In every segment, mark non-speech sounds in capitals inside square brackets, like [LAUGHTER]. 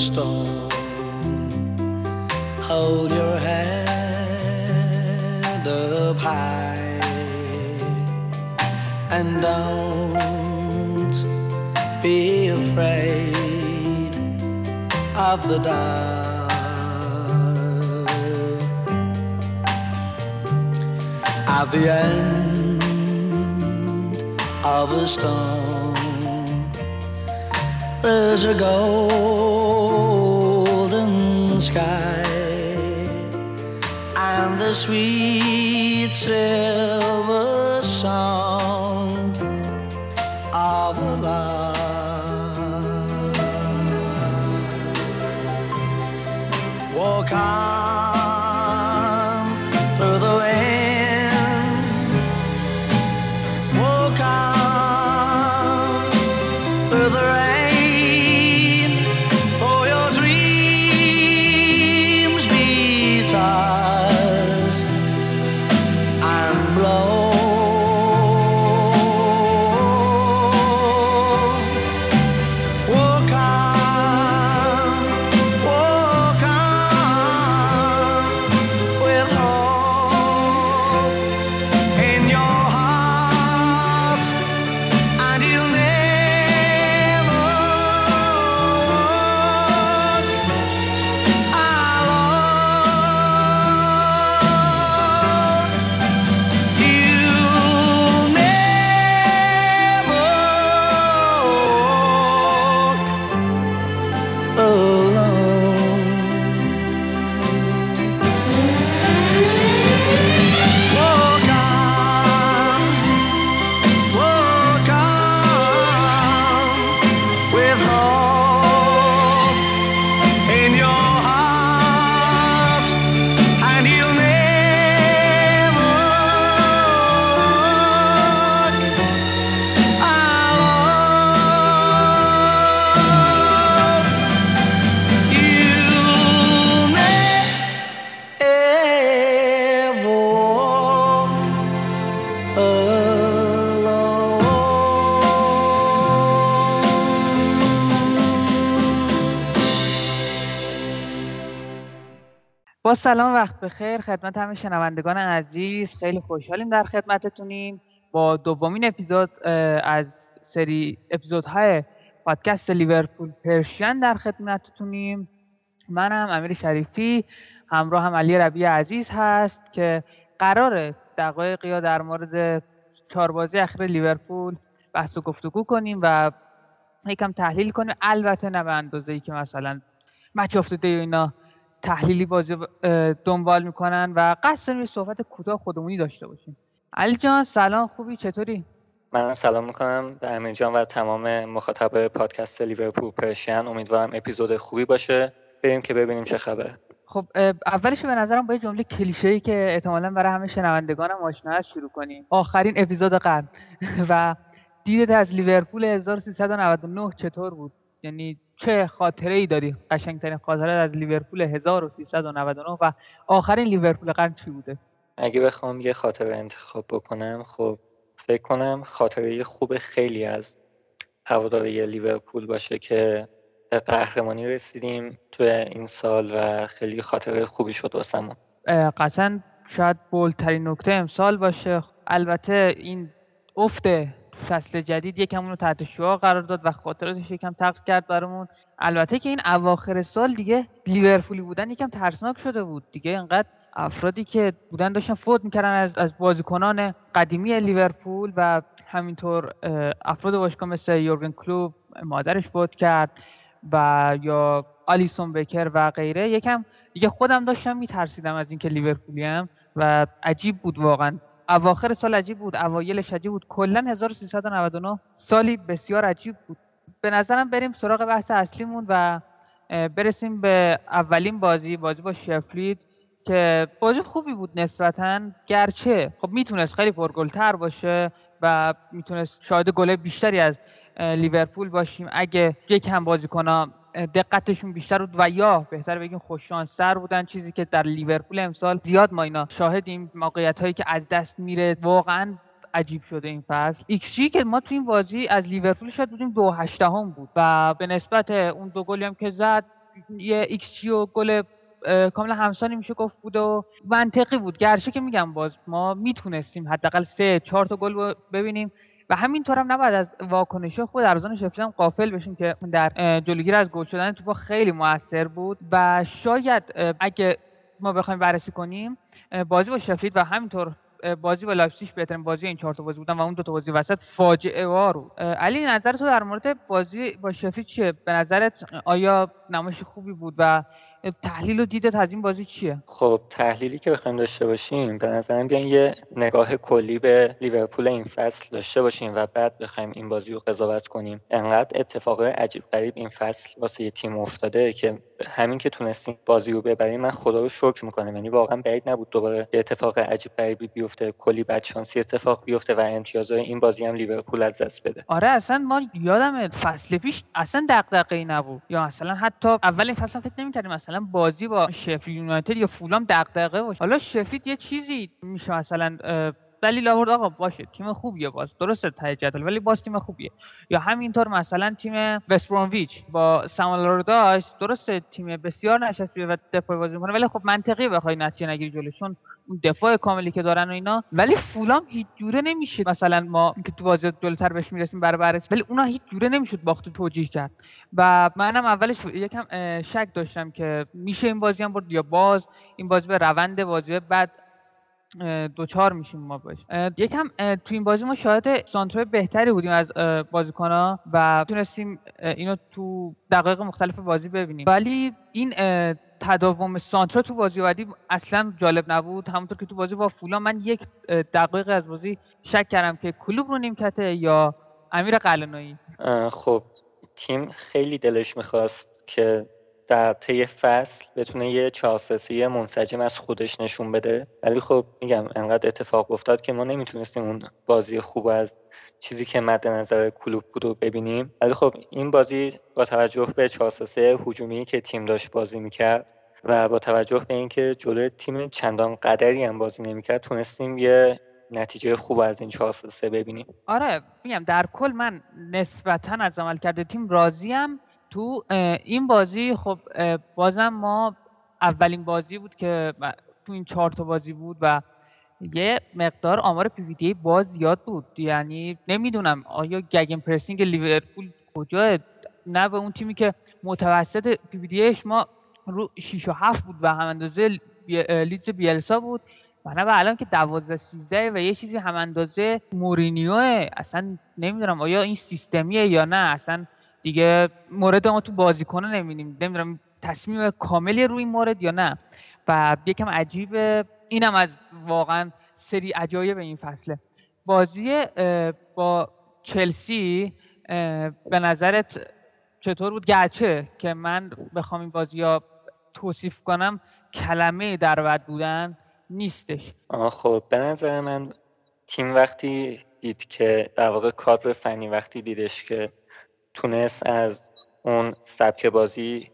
storm. Hold your head up high and don't be afraid of the dark. At the end of a storm, there's a sky. And the sweet silver سلام وقت بخیر. خدمت همه شنوندگان عزیز. خیلی خوشحالیم در خدمتتونیم با دومین اپیزود از سری اپیزودهای پادکست لیورپول پرشین در خدمتتونیم. منم امیر شریفی همراه هم علی ربیع عزیز هست که قرار دقایقی یا در مورد چهار بازی اخیر لیورپول بحث و گفتگو کنیم و یکم تحلیل کنیم. البته نه به اندازه ای که مثلا مچ افتاده اینا تحلیلی بازی دنبال می‌کنن و قصد داریم صحبت کوتاه خودمونی داشته باشیم. علی جان سلام خوبی؟ چطوری؟ من سلام می‌کنم. به امیر جان و تمام مخاطب پادکست لیورپول پرشین امیدوارم اپیزود خوبی باشه. بریم که ببینیم چه خبره. خب اولش به نظرم با یه جمله کلیشه‌ای که احتمالاً برای همه شنوندگانم آشنا هست شروع کنیم. آخرین اپیزود قرن [LAUGHS] و دیدت از لیورپول 1399 چطور بود؟ یعنی چه خاطره ای داری قشنگترین خاطره از لیورپول 1399 و آخرین لیورپول قرن چی بوده؟ اگه بخوام یه خاطره انتخاب بکنم خب فکر کنم خاطره خوب خیلی از هواداری لیورپول باشه که به قهرمانی رسیدیم تو این سال و خیلی خاطره خوبی شد واسمون. قطعا شاید بولترین نکته امسال باشه. البته این افت فصل جدید یکم اونو تحت شعاع قرار داد و خاطراتش یکم تغییر کرد برامون. البته که این اواخر سال دیگه لیورپولی بودن یکم ترسناک شده بود. دیگه انقدر افرادی که بودن داشتن فوت می‌کردن از, از بازیکنان قدیمی لیورپول و همینطور افراد باشگاه مثل یورگن کلوب مادرش فوت کرد و یا آلیسون بکر و غیره. یکم دیگه خودم داشتم میترسیدم از اینکه لیورپولیم و عجیب بود واقعا. اواخر سال عجیب بود اوایلش عجیب بود. کلا 1399 سالی بسیار عجیب بود. به نظرم بریم سراغ بحث اصلیمون و برسیم به اولین بازی بازی با شفلید که بازی خوبی بود نسبتا. گرچه خب می‌تونست خیلی پرگلتر باشه و می‌تونست شاهد گله بیشتری از لیورپول باشیم. اگه یک هم بازیکن‌ها اه، دقتشون بیشتر بود و یا بهتر بگیم خوششانستر بودن. چیزی که در لیورپول امسال زیاد ما اینا شاهدیم. موقعیت هایی که از دست میره واقعا عجیب شده این فصل. xG ما تو این بازی از لیورپول شاید بودیم دو هشتهم بود و به نسبت اون دو گلی هم که زد یه ایکس و گل کاملا همسانی میشه گفت بود و منطقی بود. گرچه که میگم باز ما می‌تونستیم حداقل سه چهار تا گل ببینیم. و همینطور هم نباید از واکنش خود رمزدیل شفیلد هم غافل بشیم که در جلوگیری از گل شدن توپا خیلی موثر بود و شاید اگه ما بخوایم بررسی کنیم بازی با شفیلد و همینطور بازی با لایپزیگ بهترین بازی این چهار تا بازی بودن و اون دو تا بازی وسط فاجعه وار بود. علی نظر تو در مورد بازی با شفیلد چیه؟ به نظرت آیا نمایش خوبی بود و تحلیل و دیدت از این بازی چیه؟ خب تحلیلی که بخوایم داشته باشیم به نظرم بیاین یه نگاه کلی به لیورپول این فصل داشته باشیم و بعد بخوایم این بازی رو قضاوت کنیم. انقدر اتفاق عجیب غریب این فصل واسه یه تیم افتاده که همین که تونستیم بازی رو ببریم من خدا رو شکر می‌کنم. یعنی واقعا بعید نبود دوباره یه اتفاق عجیب غریبی بیفته کلی بدشانسی اتفاق بیفته و امتیازهای این بازی هم لیورپول از دست بده. آره اصلا ما یادم فصل پیش اصلا دغدغه‌ای نبود. یا مثلا حتی اول این فصل فکر نمی‌کردیم مثلا بازی با شفیلد یونایتد یا فولام دغدغه باشه. حالا شفید یه چیزی میشه مثلا دلیل آورد آقا باشه تیم خوبیه باز. درسته ته جدول ولی باز تیم خوبیه. یا همینطور مثلا تیم وست برومویچ با ساموئل داشت درسته تیم بسیار نشسته و دفاع بازی می‌کنه ولی خب منطقی بخوای نتیجه نگیری جلوشون. اون دفاع کاملی که دارن و اینا. ولی فولام هیچ جوره نمیشه مثلا ما که تو بازی جلوتر بهش می‌رسیم برای بررسی. ولی اونا هیچ جوره نمی‌شد باخت توجیه کرد. و منم اولش یکم شک داشتم که میشه این بازی هم برد یا باز. این بازی به روند بازی بعد دوچار میشیم ما باش. یکم تو این بازی ما شاهد سانترهای بهتری بودیم از بازیکنها و تونستیم اینو تو دقایق مختلف بازی ببینیم. ولی این تداوم سانترا تو بازی بعدی اصلا جالب نبود. همونطور که تو بازی با فولان من یک اه، دقایق از بازی شک کردم که کلوب رو نیمکته یا امیر قلنویی. اه، خب تیم خیلی دلش می‌خواست که در طی فصل بتونه یه چهارسسی منسجم از خودش نشون بده. ولی خب میگم انقدر اتفاق افتاد که ما نمی‌تونستیم اون بازی خوب از چیزی که مد نظر کلوب بود رو ببینیم. ولی خب این بازی با توجه به چهارسسی هجومی که تیم داشت بازی می‌کرد و با توجه به اینکه جلوی تیم چندان قدری هم بازی نمی‌کرد تونستیم یه نتیجه خوب از این چهار سه ببینیم. آره میگم در کل من نسبتا از عملکرد تیم راضیم. تو این بازی خب بازم ما اولین بازی بود که تو این چهار تا بازی بود و یه مقدار آمار پی وی دی باز زیاد بود. یعنی نمی‌دونم آیا گگن پرسینگ لیورپول کجاه نه به اون تیمی که متوسط پی وی دیش ما رو 6 و 7 بود و هم اندازه لیدز بیلسا بود و نه به الان که 12 13 و یه چیزی هم اندازه مورینیوه. اصلا نمی‌دونم آیا این سیستمیه یا نه. اصلا دیگه مورد ما تو بازیکنه نمی‌بینیم. نمی‌دونم تصمیم کاملی روی این مورد یا نه؟ و یکم عجیبه اینم از واقعا سری عجایب این فصله. بازی با چلسی به نظرت چطور بود؟ گرچه که من بخوام این بازی ها توصیف کنم کلمه در بد بودن نیستش. خب به نظر من تیم وقتی دید که در واقع کادر فنی وقتی دیدش که تونست از اون سبک بازی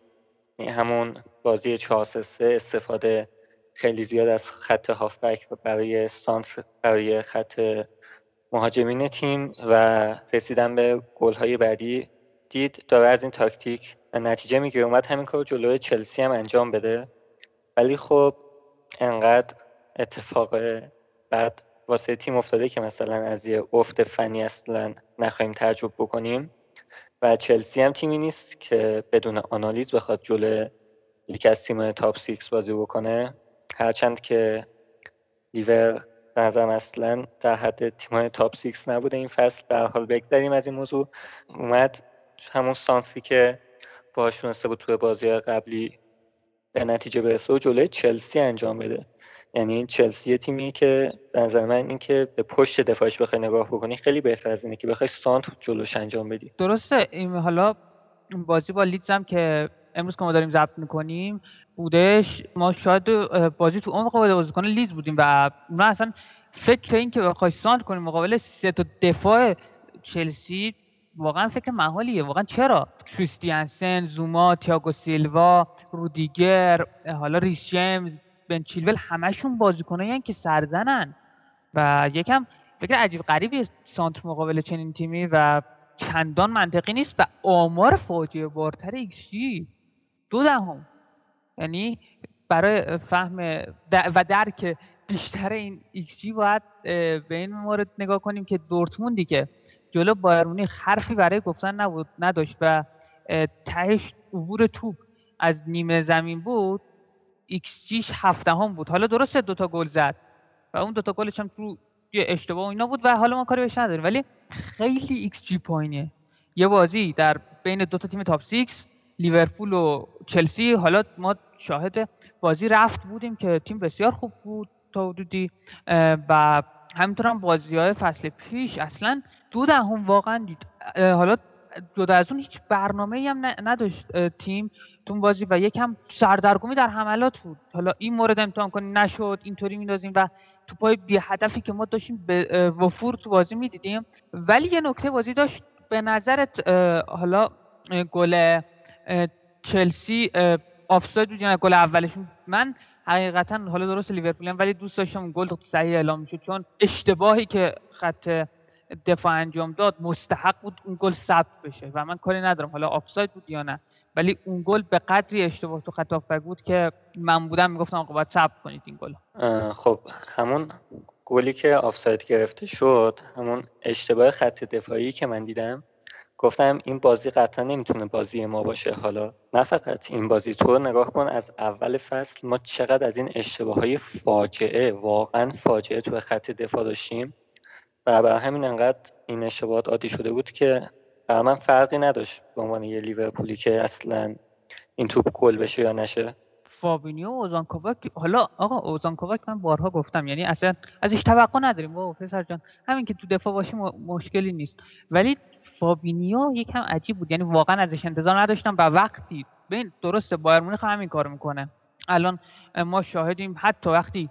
یعنی همون بازی 4 3 استفاده خیلی زیاد از خط هافبک برای سانتر برای خط مهاجمین تیم و رسیدن به گل‌های بعدی دید. داره از این تاکتیک نتیجه می‌گیره. اومد همین کار جلوی چلسی هم انجام بده. ولی خب انقدر اتفاق بعد واسه تیم افتاده که مثلا از یه افت فنی اصلا نخواهیم تعجب بکنیم. و چلسی هم تیمی نیست که بدون آنالیز بخواد جلو یکی از تیم top six بازی بکنه. هرچند که لیور به نظرم اصلا در حد تیم‌های top six نبوده این فصل. به حال بگذریم از این موضوع. اومد همون سانتری که باهاش تونسته بود توی بازی قبلی به نتیجه برسه و جلوی چلسی انجام بده. یعنی چلسی تیمی که به نظر من این که به پشت دفاعش بخوای نگاه بکنی خیلی بهتر از اینه که بخوای سانتر جلوش انجام بدی. درسته. این حالا بازی با لیدز هم که امروز که ما داریم ضبط می‌کنیم بودش ما شاید بازی تو عمق بازیکن لیدز بودیم و اونا اصلا فکر این که بخوای سانت کنیم مقابل سه تا دفاع چلسی واقعا فکر محالیه. واقعا چرا؟ کریستیانسن زوما تیاگو سیلوا رودیگر حالا ریس جیمز بن چیلول همشون بازیکنایی که سرزنن. و یکم فکر عجیب غریبی سانتر مقابل چنین تیمی و چندان منطقی نیست و آمار فاجعه بارتر ایکس جی دو دهم. یعنی برای فهم و درک بیشتر این ایکس جی باید به این مورد نگاه کنیم که دورتموندی که جلو بایرن مونیخ حرفی برای گفتن نبود نداشت و تهش عبور توپ از نیمه زمین بود ایکس جیش هفته بود. حالا درسته دوتا گل زد و اون دوتا گلش هم تو یه اشتباه اینا بود و حالا ما کاری بهش نداریم. ولی خیلی ایکس جی پایینه. یه بازی در بین دوتا تیم top six لیورپول و چلسی. حالا ما شاهد بازی رفت بودیم که تیم بسیار خوب بود تا حدودی و همینطور هم بازی های فصل پیش اصلا دو دهم واقعا دید. حالا جدا از اون هیچ برنامه هم نداشت تیم. تو بازی و یکم سردرگمی در حملات بود. حالا این مورد امتحان کنیم نشد اینطوری میندازیم و تو پای بی هدفی که ما داشتیم به وفور تو بازی می‌دیدیم. ولی یه نکته بازی داشت. به نظرت حالا گل چلسی آفساید بود یا گل اولش من حقیقتا حالا درست لیورپولم ولی دوست داشتم گل صحیح اعلام می‌شد. چون اشتباهی که خط دفاع انجام داد مستحق بود اون گل ثبت بشه و من کاری ندارم حالا آفساید بود یا نه ولی اون گل به قدری اشتباه تو خط بود که من بودم می‌گفتم آقا باید ثبت کنید این گل خب همون گلی که آفساید گرفته شد همون اشتباه خط دفاعی که من دیدم گفتم این بازی قطعا نمی‌تونه بازی ما باشه. حالا نه فقط این بازی تو نگاه کن از اول فصل ما چقدر از این اشتباه های فاجعه واقعا فاجعه تو خط دفاع داشتیم. و برای همین انقدر این اشتباهات عادی شده بود که برای من فرقی نداشت به عنوان یه لیورپولی که اصلا این توپ گل بشه یا نشه. فابینیو و اوزان کاباک حالا آقا اوزان کاباک من بارها گفتم یعنی اصلا ازش توقع نداریم. بابا پسر جان همین که تو دفاع باشه مشکلی نیست. ولی فابینیو یکم عجیب بود یعنی واقعا ازش انتظار نداشتم و وقتی ببین درسته بایرن مونیخ همین کارو می‌کنه. الان ما شاهدیم حتی وقتی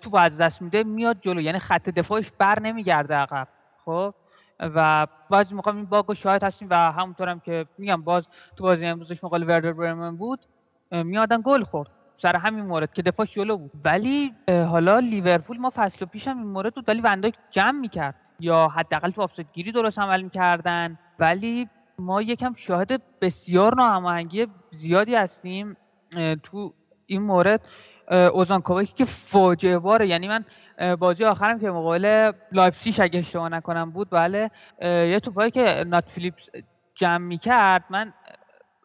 تو از دست میده میاد جلو. یعنی خط دفاعش بر نمیگرده عقب. خب؟ و بعضی موقع این باگو شاهد هستیم و همونطور هم که میگم باز تو بازی امروزش مقال وردر برمن بود میادن گل خورد. سر همین مورد که دفاع جلو بود. ولی حالا لیورپول ما فصل پیش هم این مورد بود ولی وندایک جمع می‌کرد. یا حداقل تو آفساید گیری درست عمل می‌کردن. ولی ما یکم شاهد بسیار ناهماهنگی زیادی هستیم تو این مورد. اوزان که فاجعه باره یعنی من بازی آخرم که مقابل لایپسیش اگه اشتباه نکنم بود بله. یه توپایی که نات فیلیپس جمع می‌کرد من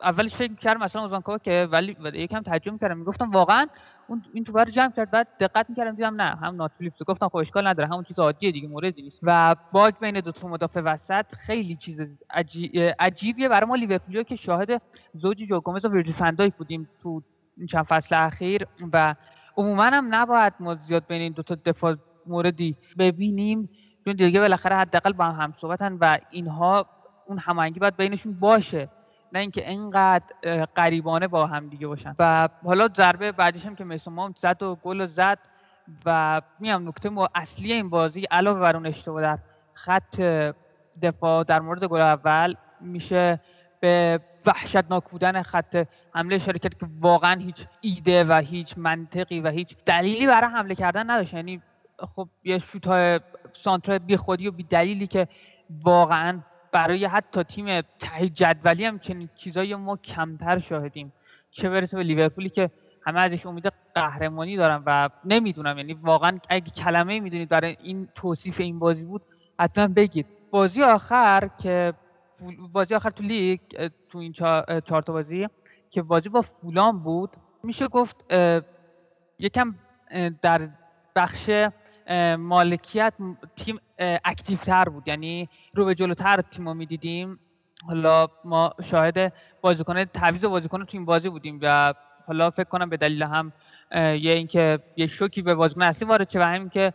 اولش فکر کردم مثلا اوزان کاباکه ولی یکم تعجب کردم می‌گفتم واقعا اون این توپ رو جمع کرد. بعد دقت می‌کردم دیدم نه هم نات فیلیپس گفتم خب اشکال نداره همون چیز عادیه دیگه موردی نیست. و باگ بین دو تا مدافع وسط خیلی چیز عجیبیه. برای ما لیورپولیا که شاهد زوج جو گومز و ویرجیل فندایک بودیم تو چند فصل اخیر و عموما هم نباید ما زیاد بین این دو تا دفاع موردی ببینیم. چون دیگه بالاخره حداقل با هم هم صحبتن و اینها اون هماهنگی باید بینشون باشه نه اینکه اینقدر قریبانه با هم دیگه باشن. و حالا ضربه بعدیش هم که میسون زد و گل زد و میام نکته اصلی این بازی علاوه بر اون اشتباه در خط دفاع در مورد گل اول میشه به وحشتناک بودن خط حمله کرد که واقعا هیچ ایده و هیچ منطقی و هیچ دلیلی برای حمله کردن نداشت. یعنی خب یه شوت های سانتر بی خودی و بی دلیلی که واقعا برای حتی تیم ته جدولی هم چنین چیزایی ما کمتر شاهدیم. چه برسه به لیورپولی که همه ازش امید قهرمانی دارن و نمی‌دونم یعنی واقعا اگه کلمه می‌دونید برای این توصیف این بازی بود حتما بگید. بازی آخر که بازی آخر تو لیگ تو این چهار تا بازی که بازی با فولان بود میشه گفت یکم در بخش مالکیت تیم اکتیو تر بود. یعنی رو به جلوتر تیم رو می‌دیدیم. حالا ما شاهد بازیکن تعویض بازیکن تو این بازی بودیم و حالا فکر کنم به دلیل هم یه اینکه یه شوکی به بازیکن اصلی وارد شه و همین که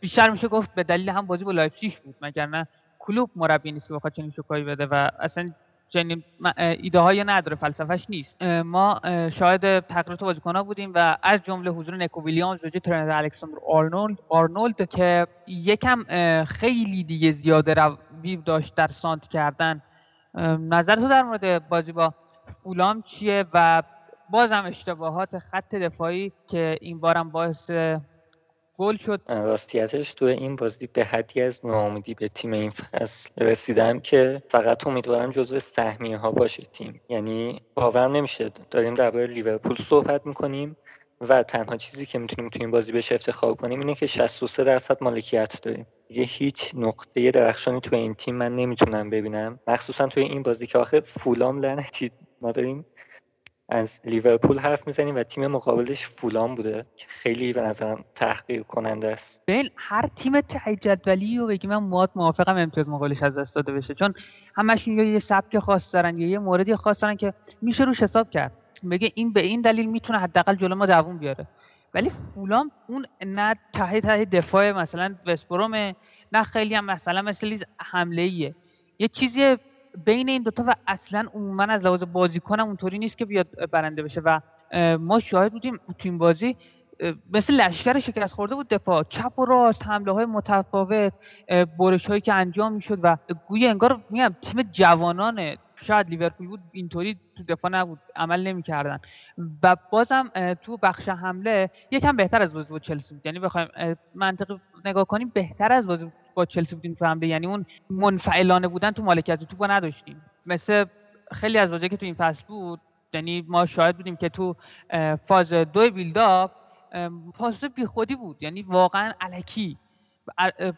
بیشتر میشه گفت به دلیل هم بازی با لایپزیگ بود. مگر نه؟ کلوپ مربی نیست که بخواد چنین شوکایی بده و اصلا چنین ایده های نداره فلسفهش نیست. ما شاهد تغییرات بازیکن‌ها بودیم و از جمله حضور نکو ویلیامز و ترنت الکساندر آرنولد آرنولد که یکم خیلی دیگه زیاده روی داشت در سانتر کردن. نظر تو در مورد بازی با فولام چیه؟ و بازم اشتباهات خط دفاعی که این بارم باعث گل شد. راستیتش تو این بازی به حدی از ناامیدی به تیم این فصل رسیدم که فقط امیدوارم جزو سهمیه ها باشه تیم. یعنی باورم نمیشه. داریم درباره لیورپول صحبت می‌کنیم و تنها چیزی که می‌تونیم تو این بازی بهش افتخار کنیم اینه که 63 درصد مالکیت داریم. دیگه هیچ نقطه درخشانی تو این تیم من نمی‌تونم ببینم. مخصوصا توی این بازی که آخه فولام لعنتی ما داریم. از لیورپول حرف می‌زنیم و تیم مقابلش فولام بوده که خیلی به نظرم تحقیر کننده است. ببین هر تیم ته جدولی رو بگی من مواد موافقم امتیاز مقابلش از دست داده بشه. چون همشون یه سبک خاص دارن یا یه موردی خاص دارن که میشه روش حساب کرد. بگه این به این دلیل می‌تونه حداقل جلو ما دووم بیاره. ولی فولام اون نه ته ته دفاع مثلا وسبروم نه خیلی هم مثلا مثل حمله ایه یه چیزی بین این دوتا و اصلا عموما از لحاظ بازیکنم اونطوری نیست که بیاد برنده بشه و ما شاهد بودیم تو این بازی مثل لشکر شکست خورده بود دفاع. چپ و راست حمله های متفاوت برش هایی که انجام می‌شد و گویا انگار میگم تیم جوانان شاید لیورپول بود اینطوری تو دفاع نبود عمل نمی‌کردن. و بازم تو بخش حمله یکم بهتر از بازی با چلسی بود. یعنی بخوایم منطقی نگاه کنیم بهتر از بازی با چلسی بودیم تو حمله. یعنی اون منفعلانه بودن تو مالکیت توپو نداشتیم. مثل خیلی از بازی که تو این فصل بود یعنی ما شاهد بودیم که تو فاز دو بیلداپ پاس خودی بود. یعنی واقعا علکی.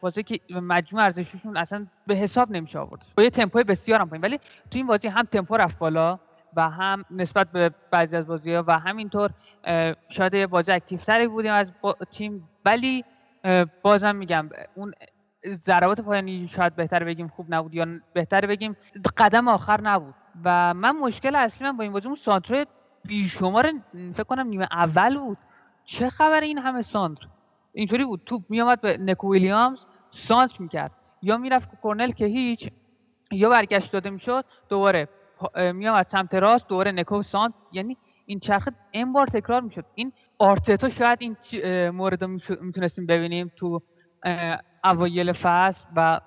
بازی که مجموع ارزششون اصلا به حساب نمیشه آورد. با یه تمپوی بسیار هم پایین. ولی تو این بازی هم تمپو رفت بالا و هم نسبت به بعضی از بازی ها و همینطور شاید یه بازی اکتیفتری بودیم از تیم. ولی بازم میگم اون ضربات پایانی شاید بهتر بگیم خوب نبود یا بهتر بگیم قدم آخر نبود. و من مشکل اصلی من با این بازی اون سانتر بیشمار فکر کنم نیمه اول بود. چه خبر این همه سانتر اینطوری بود. توپ میامد به نکو ویلیامز سانت می‌کرد. یا می‌رفت کورنل که هیچ یا برگشت داده می‌شد دوباره میامد سمت راست دوباره نکو سانت یعنی این چرخه این بار تکرار می‌شد. این آرتتا شاید این مورد می‌تونستیم ببینیم تو اوایل فصل و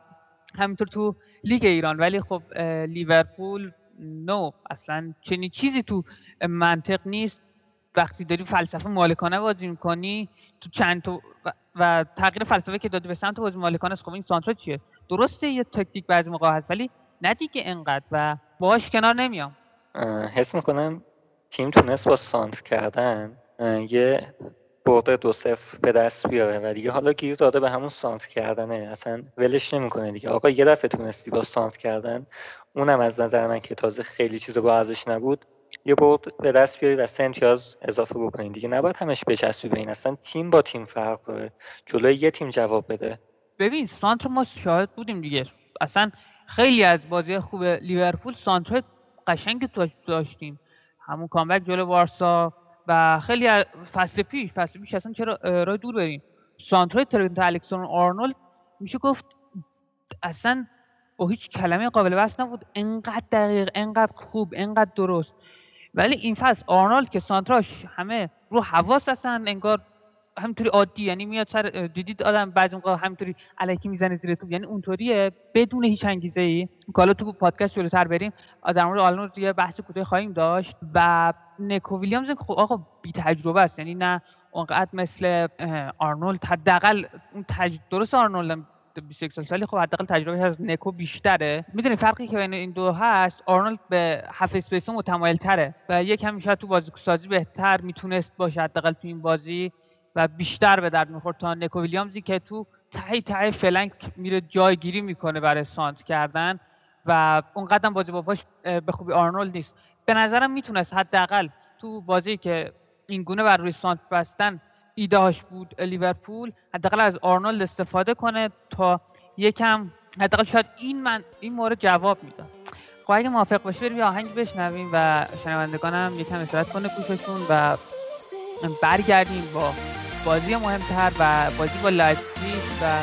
همینطور تو لیگ ایران. ولی خب لیورپول نو اصلا چنین چیزی تو منطق نیست. وقتی داری فلسفه مالکانه بازی می‌کنی تو چند تو و, تغییر فلسفه که داده به سمت بازی مالکانه است خب این سانترا چیه؟ درسته یه تکتیک بعضی موقع هست ولی نه که انقدر و باهاش کنار نمیام. حس می‌کنم تیم تونست با سانتر کردن یه برده دو صفر به دست بیاره و دیگه حالا گیر داده به همون سانت کردنه. اصلا ولش نمی‌کنه دیگه. آقا یه دفعه تونستی با سانت کردن اونم از نظر من که تازه خیلی چیز با ارزش نبود. یه برد به دست بیاری و سه امتیاز اضافه بکنید. دیگه نباید همش بچسبی به این اصلا. تیم با تیم فرق داره. جلوی یه تیم جواب بده. ببین سانتر ما شاهد بودیم دیگه. اصلا خیلی از بازی خوب لیورپول سانتر قشنگ داشتیم. همون کامبک جلو بارسا و خیلی فصل پیش فصل پیش اصلا چرا راه دور بریم. سانترای ترنت الکسون آرنولد میشه گفت اصلا با هیچ کلمه قابل بحث نبود. انقدر دقیق انقدر خوب انقدر درست. ولی این فصل آرنولد که سانتراش همه رو حواس هستن انگار همینطوری عادی یعنی میاد سر دیدید آدم بعضی موقع همینطوری الکی می‌زنه زیر تو یعنی اونطوریه بدون هیچ انگیزه ای حالا تو پادکست جلوتر بریم در مورد آرنولد یه بحث کوتاه خواهیم داشت و نکو ویلیامز خب آقا بی تجربه است یعنی نه اونقدر مثل آرنولد حداقل اون تج... درست آرنولد 21 سال خب حداقل تجربه از نکو بیشتره. می‌دونی فرقی که بین این دو هست آرنولد به half space متمایل تره و یکم شاید تو بازی سازی بهتر می‌تونست باشه حداقل تو این بازی و بیشتر به درد می‌خورد تا نکو ویلیامزی که تو ته ته flank میره جایگیری می‌کنه برای سانتر کردن و اونقدرم بازی با پاش به خوبی آرنولد نیست. به نظرم می‌تونست حداقل تو بازی که این گونه بر روی سانتر بستن ایدهاش بود لیورپول حداقل از آرنولد استفاده کنه تا یکم حداقل شاید این من این مورد جواب می‌داد. خب اگه موافق باشی بریم یه آهنگ بشنویم و شنوندگانم یکم استراحت کنه گوششون و برگردیم با بازی مهمتر و بازی با لایپزیگ و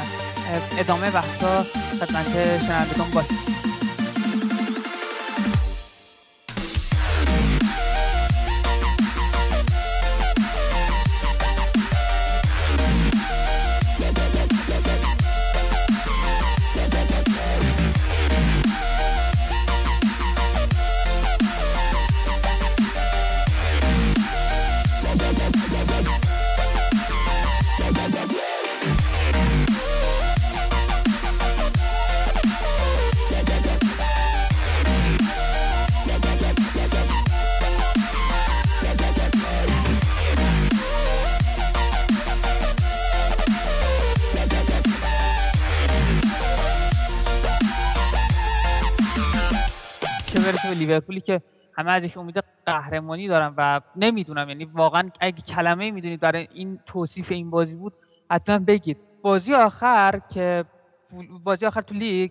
ادامه بحثا خدمت شنوندگان باشیم. لیورپولی که همه ازش امید قهرمانی دارن و نمی‌دونم یعنی واقعا اگه کلمه می‌دونید برای این توصیف این بازی بود حتما بگید. بازی آخر که بازی آخر تو لیگ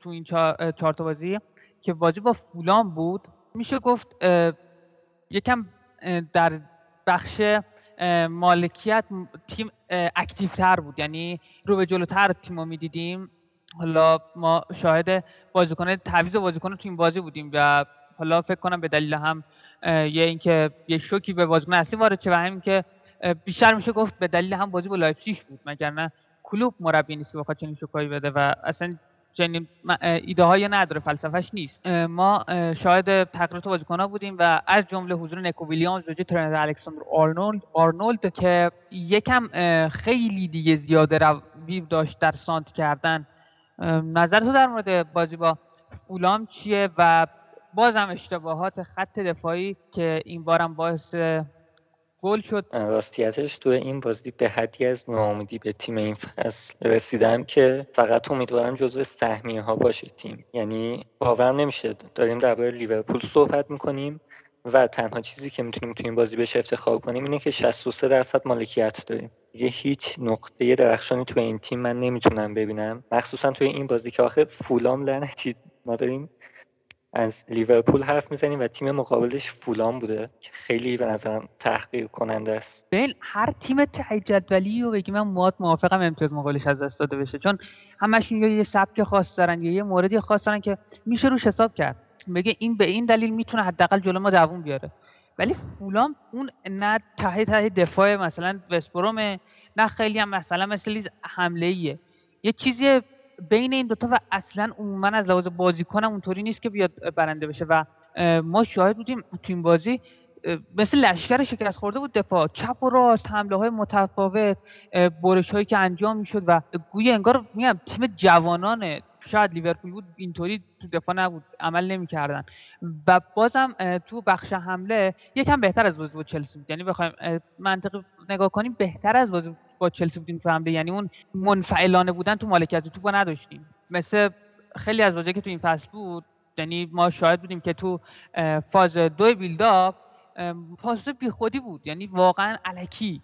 تو این چهار تا بازی که بازی با فولان بود میشه گفت یکم در بخش مالکیت تیم اکتیو تر بود. یعنی رو به جلوتر تیم رو می‌دیدیم. حالا ما شاهد بازیکن تعویض بازیکن تو این بازی بودیم و حالا فکر کنم به دلیل هم یه اینکه یه شوکی به بازیکن اصلی وارد شه و همین که بیشتر میشه گفت به دلیل هم بازی با لایپزیگ بود. مگر نه کلوپ مربی نیست که بخواد چنین شوکایی بده و اصلا چنین ایده های نداره فلسفهش نیست. ما شاهد تغییرات بازیکن بودیم و از جمله حضور نکو ویلیامز و ترنت الکساندر آرنولد آرنولد که یکم خیلی دیگه زیاده روی داشت در سانت کردن. نظر تو در مورد بازی با فولام چیه و بازم اشتباهات خط دفاعی که این بارم باعث گل شد؟ راستیتش تو این بازی به حدی از ناامیدی به تیم این فصل رسیدم که فقط امیدوارم جزو سهمیه ها باشه تیم. یعنی باورم نمیشه. داریم درباره لیورپول صحبت می‌کنیم و تنها چیزی که می‌تونیم تو این بازی بهش افتخار کنیم اینه که 63 درصد مالکیت داریم. دیگه هیچ نقطه درخشانی تو این تیم من نمی‌تونم ببینم. مخصوصا توی این بازی که آخه فولام لعنتی. ما داریم از لیورپول حرف می‌زنیم و تیم مقابلش فولان بوده که خیلی به نظرم تحقیر کننده است. ببین هر تیم ته جدولی رو بگی من مواد موافقم امتیاز مقابلش از دست داده بشه. چون همشون یه سبک خاص دارن یا یه موردی خاص دارن که میشه روش حساب کرد. بگه این به این دلیل می‌تونه حداقل جلو ما دووم بیاره. ولی فولام اون نه ته ته دفاع مثلا وسبروم نه خیلی هم مثلا مثل لیز حمله ایه یه چیزی بین این دوتا و اصلا عموما از لحاظ بازیکن اونطوری نیست که بیاد برنده بشه و ما شاهد بودیم تو این بازی مثل لشکر شکست خورده بود دفاع. چپ و راست حمله های متفاوت برش هایی که انجام می‌شد و گوی انگار میگم تیم جوانان شاید لیورپول بود اینطوری تو دفاع نبود عمل نمی‌کردن. و بازم تو بخش حمله یکم بهتر از بازی با چلسی بود. یعنی بخوایم منطقی نگاه کنیم بهتر از بازی با چلسی بودیم تو حمله. یعنی اون منفعلانه بودن تو مالکیت توپ نداشتیم. مثل خیلی از بازی که تو این فصل بود یعنی ما شاهد بودیم که تو فاز دو بیلداپ پاس بی خودی بود. یعنی واقعا علکی.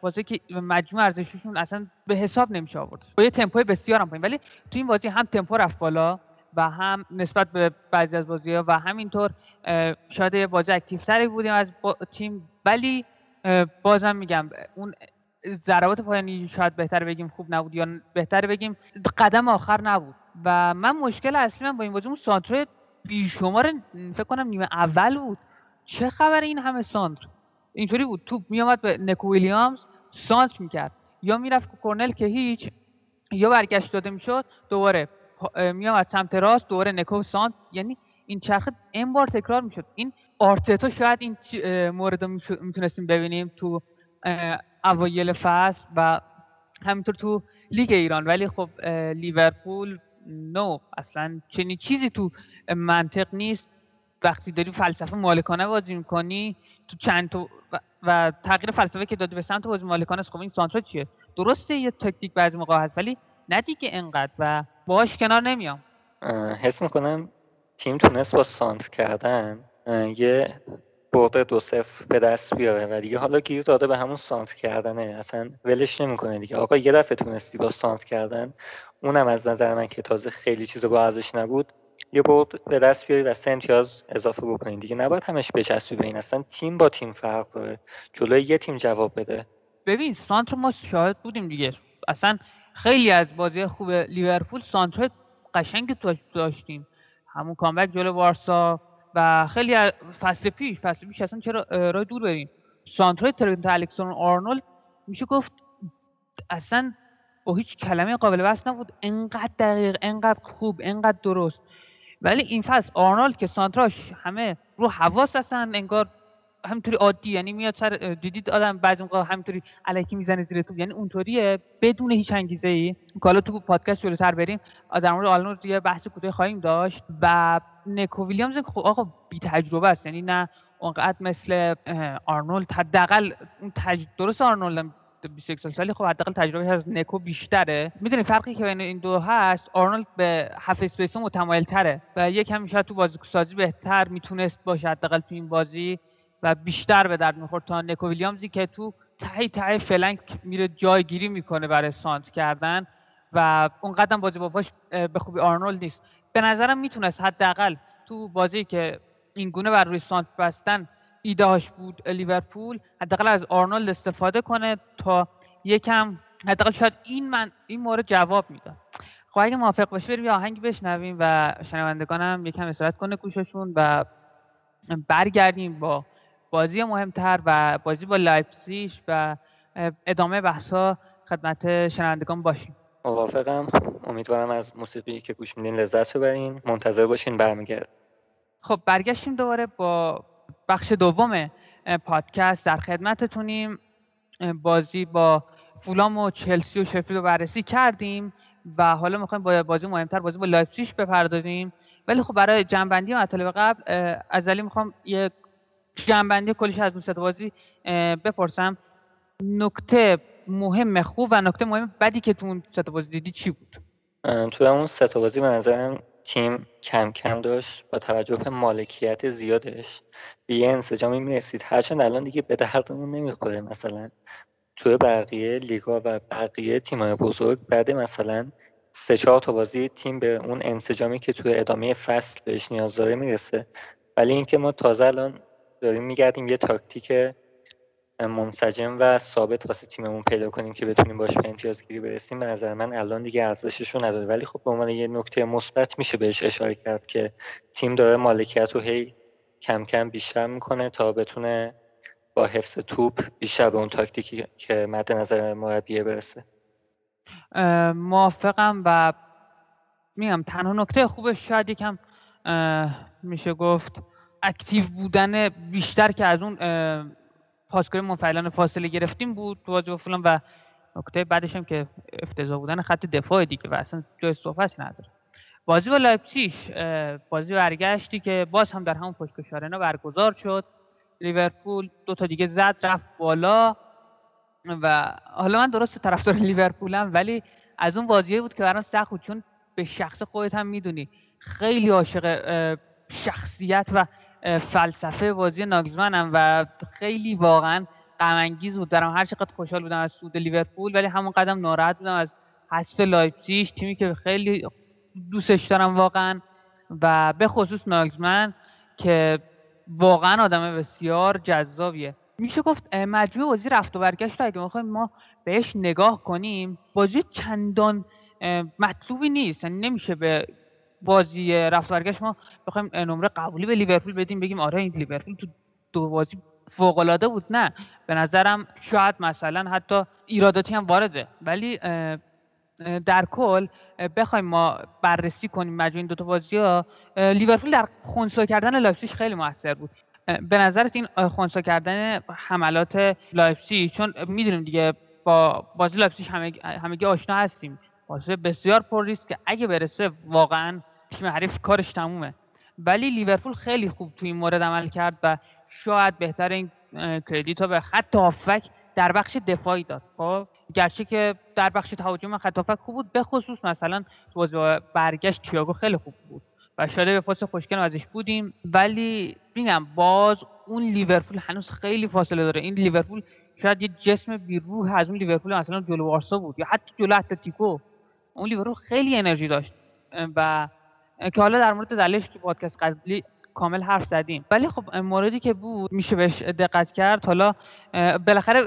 بازی که مجموع ارزششون اصلا به حساب نمیشه آورد. با یه تمپوی بسیار هم پایین. ولی تو این بازی هم تمپو رفت بالا و هم نسبت به بعضی از بازی ها و همینطور شاید یه بازی اکتیفتری بودیم از تیم. ولی بازم میگم اون ضربات پایانی شاید بهتر بگیم خوب نبود یا بهتر بگیم قدم آخر نبود. و من مشکل اصلی من با این بازی اون سانتر بیشمار فکر کنم نیمه اول بود. چه خبر این همه سانتر اینطوری بود. توپ میامد به نکو ویلیامز سانت می‌کرد. یا می‌رفت کورنل که هیچ یا برگشت داده می‌شد دوباره میامد سمت راست دوباره نکو سانت یعنی این چرخه این بار تکرار می‌شد. این آرتتا شاید این مورد می‌تونستیم ببینیم تو اوایل فصل و همینطور تو لیگ ایران. ولی خب لیورپول نو. اصلا چنین چیزی تو منطق نیست. وقتی داری فلسفه مالکانه بازی می‌کنی تو چند تا و, تغییر فلسفه که دادی به سمت بازی مالکانه خب این سانترا چیه؟ درسته یه تکتیک بعضی موقع هست ولی نه دیگه انقدر و باهاش کنار نمیام. حس می‌کنم تیم تونست با سانت کردن یه برده دو صفر به دست بیاره و دیگه حالا گیر داده به همون سانت کردنه. اصلا ولش نمی‌کنه دیگه. آقا یه دفعه تونستی با سانت کردن اونم از نظر من که تازه خیلی چیز با ارزش نبود. یه برد به دست بیاری و سه امتیاز اضافه بکنید. دیگه نباید همش بچسبی به این. اصلا تیم با تیم فرق داره. جلوی یه تیم جواب بده. ببین سانتر ما شاهد بودیم دیگه. اصلا خیلی از بازی خوب لیورپول سانتر قشنگ داشتیم. همون کامبک جلو وارسا و خیلی فصل پیش فصل پیش اصلا چرا راه دور بریم. سانتر ترنت الکسون آرنولد میشه گفت اصلا با هیچ کلمه قابل بحث نبود. انقدر دقیق انقدر خوب انقدر درست. ولی این فصل آرنولد که سانتراش همه رو حواس هستن انگار همینطوری عادی یعنی میاد سر دیدید آدم بعضی موقع همینطوری الکی می‌زنه زیر توپ یعنی اونطوریه بدون هیچ انگیزه ای حالا تو پادکست جلوتر بریم در مورد آرنولد یه بحث کوتاه خواهیم داشت و نکو ویلیامز خب آقا بی تجربه است یعنی نه اونقدر مثل آرنولد حداقل اون تج... درست آرنولد 21 سال سالی خب حداقل تجربه از نکو بیشتره. می‌دونی فرقی که بین این دو هست آرنولد به half space متمایل تره و یکم شاید تو بازی سازی بهتر می‌تونست باشه حداقل تو این بازی و بیشتر به درد می‌خورد تا نکو ویلیامزی که تو ته ته flank میره جایگیری می‌کنه برای سانتر کردن و اونقدرم بازی با پاش به خوبی آرنولد نیست. به نظرم می‌تونست حداقل تو بازی که این گونه بر روی سانتر بستن ایدهاش بود لیورپول حداقل از آرنولد استفاده کنه تا یکم حداقل شاید این من این مورد جواب می‌داد. خب اگه موافق باشی بریم یه آهنگ بشنویم و شنوندگانم یکم استراحت کنه گوششون و برگردیم با بازی مهمتر و بازی با لایپسیش و ادامه بحثا خدمت شنوندگان باشیم. موافقم. امیدوارم از موسیقی که گوش میدین لذت ببرین. منتظر باشین برمیگردیم. خب برگشتیم دوباره با بخش دوم پادکست در خدمتتونیم. بازی با فولام و چلسی و شفیلد رو بررسی کردیم و حالا می‌خوایم با بازی مهمتر بازی با لایپزیگ بپردازیم. ولی خب برای جنبندی مطالب قبل از علی می‌خوام یه جنبندی کلیش از دوست بازی بپرسم. نکته مهم خوب و نکته مهم بدی که تو اون بازی دیدی چی بود؟ تو اون سه بازی به نظرم تیم کم کم داشت با توجه به مالکیت زیادش. به یه انسجامی می‌رسید هرچند الان دیگه به دردمون نمی‌خوره. مثلا توی بقیه لیگا و بقیه تیمای بزرگ بعد مثلا سه چهار تا بازی تیم به اون انسجامی که توی ادامه فصل بهش نیاز داره می‌رسه. ولی اینکه ما تازه الان داریم میگردیم یه تاکتیک منسجم و ثابت واسه تیممون پیدا کنیم که بتونیم باش به امتیازگیری برسیم به نظر من الان دیگه ارزشش رو نداره. ولی خب به عنوان یه نکته مثبت میشه بهش اشاره کرد که تیم داره مالکیت رو هی کم کم بیشتر می‌کنه تا بتونه با حفظ توپ بیشتر به اون تاکتیکی که مد نظر مربیه برسه. موافقم و میگم تنها نکته خوبش شاید یکم میشه گفت active بودن بیشتر که از اون پاسکاری منفعلانه فاصله گرفتیم بود تو فولام و نکته بعدش هم که افتضاح بودن خط دفاع دیگه و اصلا جای صحبت نداره. بازی با لایپسیش بازی برگشتی که باز هم در همون پوشکاش آرنا برگزار شد. لیورپول دو تا دیگه زد رفت بالا و حالا من درست طرفدار لیورپولم ولی از اون بازیه بود که برام سخت بود چون به شخص خودت هم می‌دونی خیلی عاشق شخصیت و فلسفه بازی ناگلزمنم و خیلی واقعا غم بود دارم هر چقدر خوشحال بودم از صعود لیورپول ولی همونقدرم ناراحت بودم از حذف لایپزیگ تیمی که خیلی دوستش دارم واقعا. و به خصوص ناگلزمن که واقعا آدم بسیار جذابیه. میشه گفت مجموع بازی رفت و برگشت. اگه می‌خوایم ما بهش نگاه کنیم بازی چندان مطلوبی نیست. یعنی نمیشه به بازی رفت برگشت ما بخوایم نمره قبولی به لیورپول بدیم بگیم آره این لیورپول تو دو بازی فوق العاده بود. نه به نظرم شاید مثلا حتی ایراداتی هم وارده. ولی در کل بخوایم ما بررسی کنیم مجموع این دو تا بازی ها. لیورپول در خونسا کردن لایپزیگ خیلی موثر بود. به نظرت این خونسا کردن حملات لایپزیگ؟ چون می‌دونیم دیگه با بازی لایپزیگ همگی آشنا هستیم. بازی بسیار پر ریسک. اگه برسه واقعا تیم حریف کارش تمومه. ولی لیورپول خیلی خوب تو این مورد عمل کرد و شاید بهتر این credit ها به خط هافبک در بخش دفاعی داد. خب گرچه که در بخش تهاجم خط هافبک خوب بود به خصوص مثلا تو برگشت تییاگو خیلی خوب بود و شاده به پاس خوشگل ازش بودیم. ولی میگم باز اون لیورپول هنوز خیلی فاصله داره. این لیورپول شاید یه جسم بیروح از اون لیورپول مثلا جلو وارسا بود یا حتی جلو اتلتیکو. اون لیورپول خیلی انرژی داشت و که حالا در مورد دلیلش تو پادکست قبلی کامل حرف زدیم. ولی خب موردی که بود میشه بهش دقت کرد. حالا بالاخره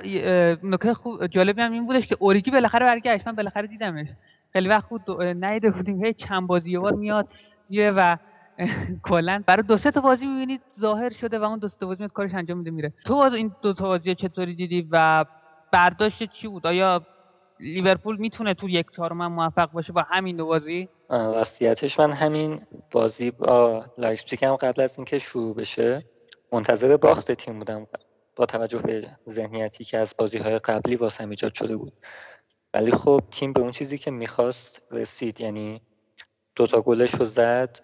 نکته خوب جالبی هم این بودش که اوریگی بالاخره برگشت. من بالاخره دیدمش. خیلی وقت بود ندیده بودیم. هی چند بازی یه بار میاد میره و [LAUGHS] کلا برای دو سه تا بازی می‌بینید ظاهر شده و اون دو تا بازی کارش انجام میده میره. تو این دو تا بازی چطوری دیدی و برداشت چی بود؟ آیا لیورپول می‌تونه تو یک چهارم موفق باشه با همین دو بازی؟ راستیتش من همین بازی با لایپزیگ هم قبل از اینکه شروع بشه منتظر باخت تیم بودم. با توجه به ذهنیتی که از بازی های قبلی واسه ایجاد شده بود. ولی خب تیم به اون چیزی که می‌خواست رسید یعنی دوتا گلش رو زد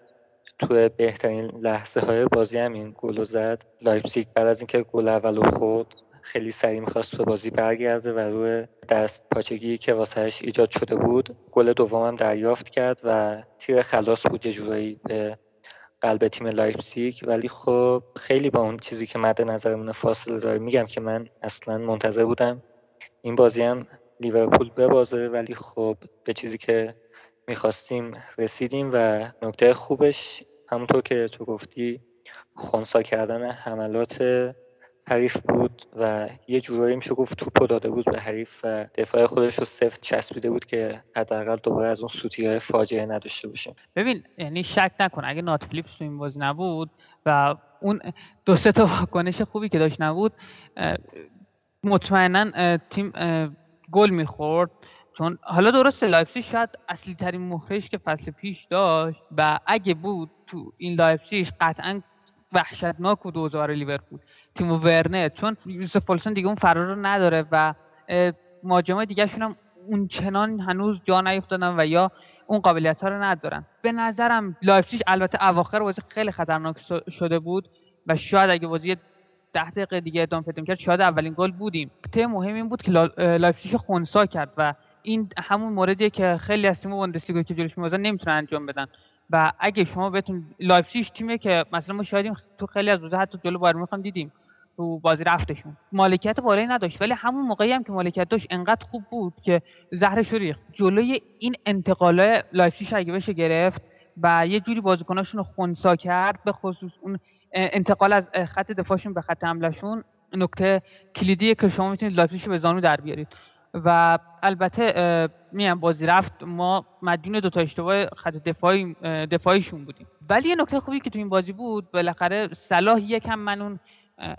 تو بهترین لحظه های بازی هم این گل زد. لایپزیگ بعد از اینکه گل اول خورد خیلی سریع می‌خواست به بازی برگرده و روی دست پاچگی که واسهش ایجاد شده بود. گل دومم دریافت کرد و تیر خلاص بود یه جورایی به قلب تیم لایپزیگ. ولی خب خیلی با اون چیزی که مد نظرمون فاصله داره میگم که من اصلا منتظر بودم این بازی هم لیورپول ببازه. ولی خب به چیزی که می‌خواستیم رسیدیم و نکته خوبش همونطور که تو گفتی خونسا کردن حملات حریف بود و یه جورایی میشه گفت توپو داده بود به حریف و دفاع خودش رو سفت چسبیده بود که حداقل دوباره از اون سوتی های فاجعه نداشته باشیم. ببین یعنی شک نکن اگه نات فلیپس تو این بازی نبود و اون دو سه تا واکنش خوبی که داشت نبود مطمئنا تیم گل می‌خورد. چون حالا درسته لایپزیگ شاید اصلی ترین مهره‌ش که فصل پیش داشت و اگه بود تو این لایپزیگ قطعا وحشتناک و دوزار لیورپول. تیمو ورنر. چون یوسف پولسون دیگه اون فرار رو نداره و مهاجمای دیگه هم اون چنان هنوز جا نیفتادن و یا اون قابلیت ها رو ندارن. به نظرم لایپزیگ البته اواخر بازی خیلی خطرناک شده بود و شاید اگه بازی ده دقیقه دیگه ادامه پیدا کرد شاید اولین گل بودیم. ته مهم این بود که لایپزیگ خونسا کرد و این همون موردیه که خیلی از تیم بوندسلیگا که جلوش می‌بازن نمی‌تونن انجام بدن. و اگه شما بهتون لایپزیگ تیمه که مثلا ما شاهدیم تو خیلی از روزها حتی جلو بایرن هم دیدیم تو بازی رفتشون. مالکیت بالایی نداشت ولی همون موقعی هم که مالکیت داشت انقدر خوب بود که زهرش ریخت. جلوی این انتقالای لایپزیگ اگه بشه گرفت و یه جوری بازیکناشون رو خونسا کرد به خصوص اون انتقال از خط دفاعشون به خط حملهشون نکته کلیدیه که شما می‌تونید لایپزیگ به زانو در بیارید. و البته میام بازی رفت ما مدیون دو تا اشتباه خط دفاعی دفاعیشون بودیم. ولی یه نکته خوبی که تو این بازی بود بالاخره صلاح یکم من اون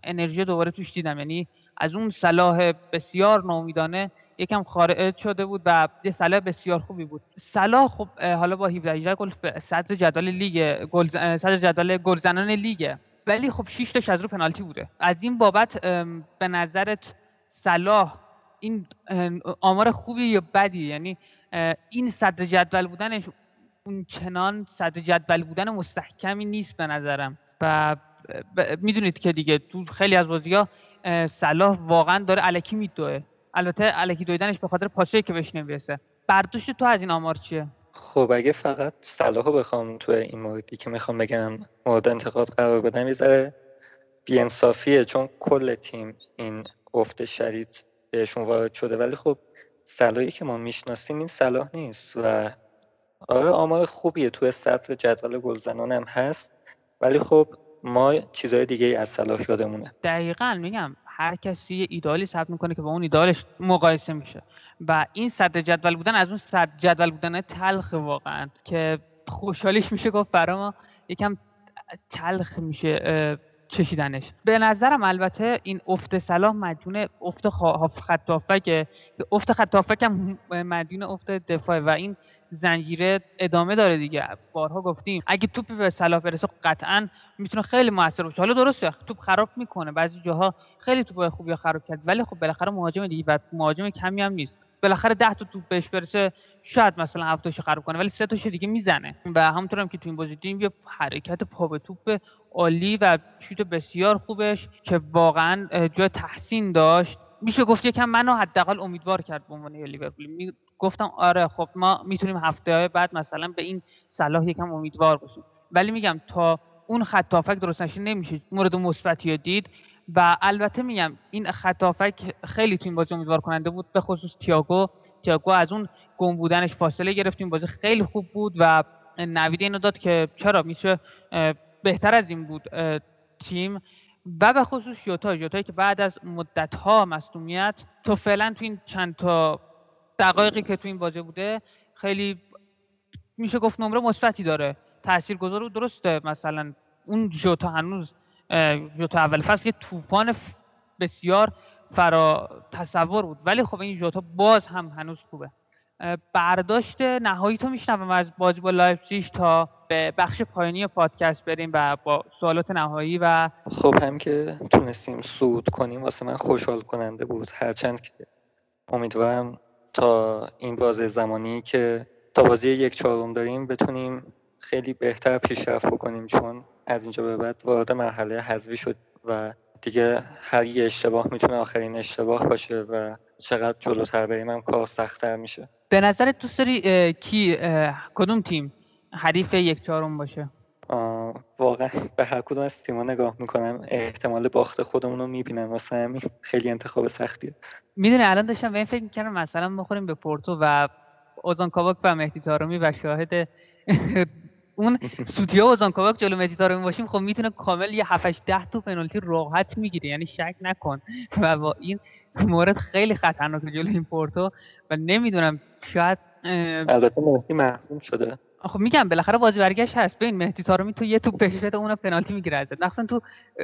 انرژی دوباره توش دیدم. یعنی از اون صلاح بسیار ناامیدانه یکم خارج شده بود و یه صلاح بسیار خوبی بود. صلاح خب حالا با 17 18 گل صدر جدول لیگ گل صدر جدول گلزنان لیگه ولی خب 6 تاش از رو پنالتی بوده. از این بابت به نظرت صلاح این آمار خوبی یا بدی؟ یعنی این صدر جدول بودنش اون چنان صدر جدول بودن مستحکمی نیست به نظرم. و می‌دونید که دیگه تو خیلی از بازی ها صلاح واقعا داره علکی میدوه. البته علکی دویدنش به خاطر پاسه که بهش نمی‌رسه. برداشت تو از این آمار چیه؟ خب اگه فقط صلاح رو بخوام تو این موردی که می‌خوام بگم مورد انتقاد قرار بدم یه ذره بیانصافیه چون کل تیم این افت شدید بهشون وارد شده. ولی خب صلاحی که ما می‌شناسیم این صلاح نیست و آره آمار خوبیه. توی سطر جدول گلزنان هم هست. ولی خب ما چیزهای دیگه از صلاح یادمونه. دقیقا میگم هر کسی یه ایدالی ثبت می‌کنه که با اون ایدالش مقایسه میشه. و این صدر جدول بودن از اون صدر جدول بودن تلخ واقعا که خوشحالیش میشه گفت برای ما. یکم تلخ میشه چشیدنش. به نظرم البته این افت صلاح مدیون افت خط که افت خط هم مدیون افت دفاع و این زنجیره ادامه داره دیگه. بارها گفتیم. اگه توپی به صلاح برسه قطعا می‌تونه خیلی موثر باشه. حالا درسته توپ خراب می‌کنه. بعضی جاها خیلی توپ خوبی خراب کرد ولی خب بالاخره مهاجم دیگه و مهاجم کمی هم نیست. بالاخره 10 تا توپ بهش برسه شاید مثلا هفتاشو خراب کنه ولی سه تاشو دیگه می‌زنه. و همونطور هم که تو این بازی دیدیم یه حرکت پا به توپ عالی و شوت بسیار خوبش که واقعا جای تحسین داشت. میشه گفت یکم منو حداقل امیدوار کرد به عنوان لیورپول. گفتم آره خب ما می‌تونیم هفته های بعد مثلا به این صلاح یکم امیدوار باشیم. ولی میگم تا اون خطافک درست نشه نمیشه. مورد مثبتی دید. و البته میگم این خطافک خیلی تو این بازی امیدوار کننده بود به خصوص تیاگو. تیاگو از اون گم بودنش فاصله گرفت. این بازی خیلی خوب بود و نویده اینو داد که چرا میشه بهتر از این بود تیم. و به خصوص یوتا یوتایی که بعد از مدت ها مصونیت تو فعلا تو این چند تا دقایقی که تو این بازی بوده خیلی میشه گفت نمره مثبتی داره. تاثیرگذار درسته. مثلا اون جوتا هنوز جوتا اول فصل یه طوفان بسیار فرا تصور بود. ولی خب این جوتا باز هم هنوز خوبه. برداشت نهایی تو میشنوم از بازی با لایپزیگ تا به بخش پایانی پادکست بریم و با سوالات نهایی و خب هم که تونستیم صعود کنیم واسه من خوشحال کننده بود. هرچند که امیدوارم تا این بازه زمانی که تا بازی یک چهارم داریم بتونیم خیلی بهتر پیشرفت بکنیم چون از اینجا به بعد وارد مرحله حذفی شد و دیگه هر یه اشتباه می‌تونه آخرین اشتباه باشه و چقدر جلوتر بریم هم کار سختتر میشه. به نظرت دوست داری اه، کی اه، کدوم تیم؟ حریف یک چهارم باشه. واقعا به هر کدوم از تیما نگاه می‌کنم احتمال باخت خودمون رو می‌بینم واسه همین. خیلی انتخاب سختیه. می‌دونی الان داشتم به این فکر می‌کردم مثلا بخوریم به پورتو و اوزان کاواک و مهدی تارمی و شاهد اون [LAUGHS] سوتیا اوزان کاواک جلو مهدی تارمی باشیم خب می‌تونه کامل یه 7 ده تا پنالتی راحت می‌گیره. یعنی شک نکن. و با این مورد خیلی خطرناکه جلو این پورتو و نمی‌دونم شاید البته مهدی محروم شده. خب میگم بالاخره بازی برگشت هست. ببین مهدی طارمی تو یه توپ بهش بده اونو پنالتی می‌گیره ازت. مخصوصا تو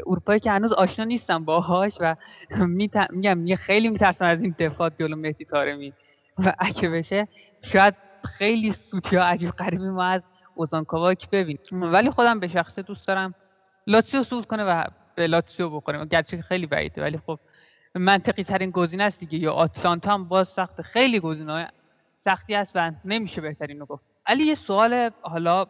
اروپایی که هنوز آشنا نیستم باهاش و میت... میگم یه خیلی میترسم از این دفاع جلو مهدی طارمی و اگه بشه شاید خیلی سوتیا عجیب غریبی ما از اوزان کاواک ببینیم ولی خودم به شخصه دوست دارم لاتسیو صعود کنه و به لاتسیو بخوریم. گرچه خیلی بعیده ولی خب منطقی ترین گزینه است دیگه. یا آتلانتا هم باز سخت. خیلی گزینه سختی است و نمیشه بهترین رو گفت. علی یه سوال حالا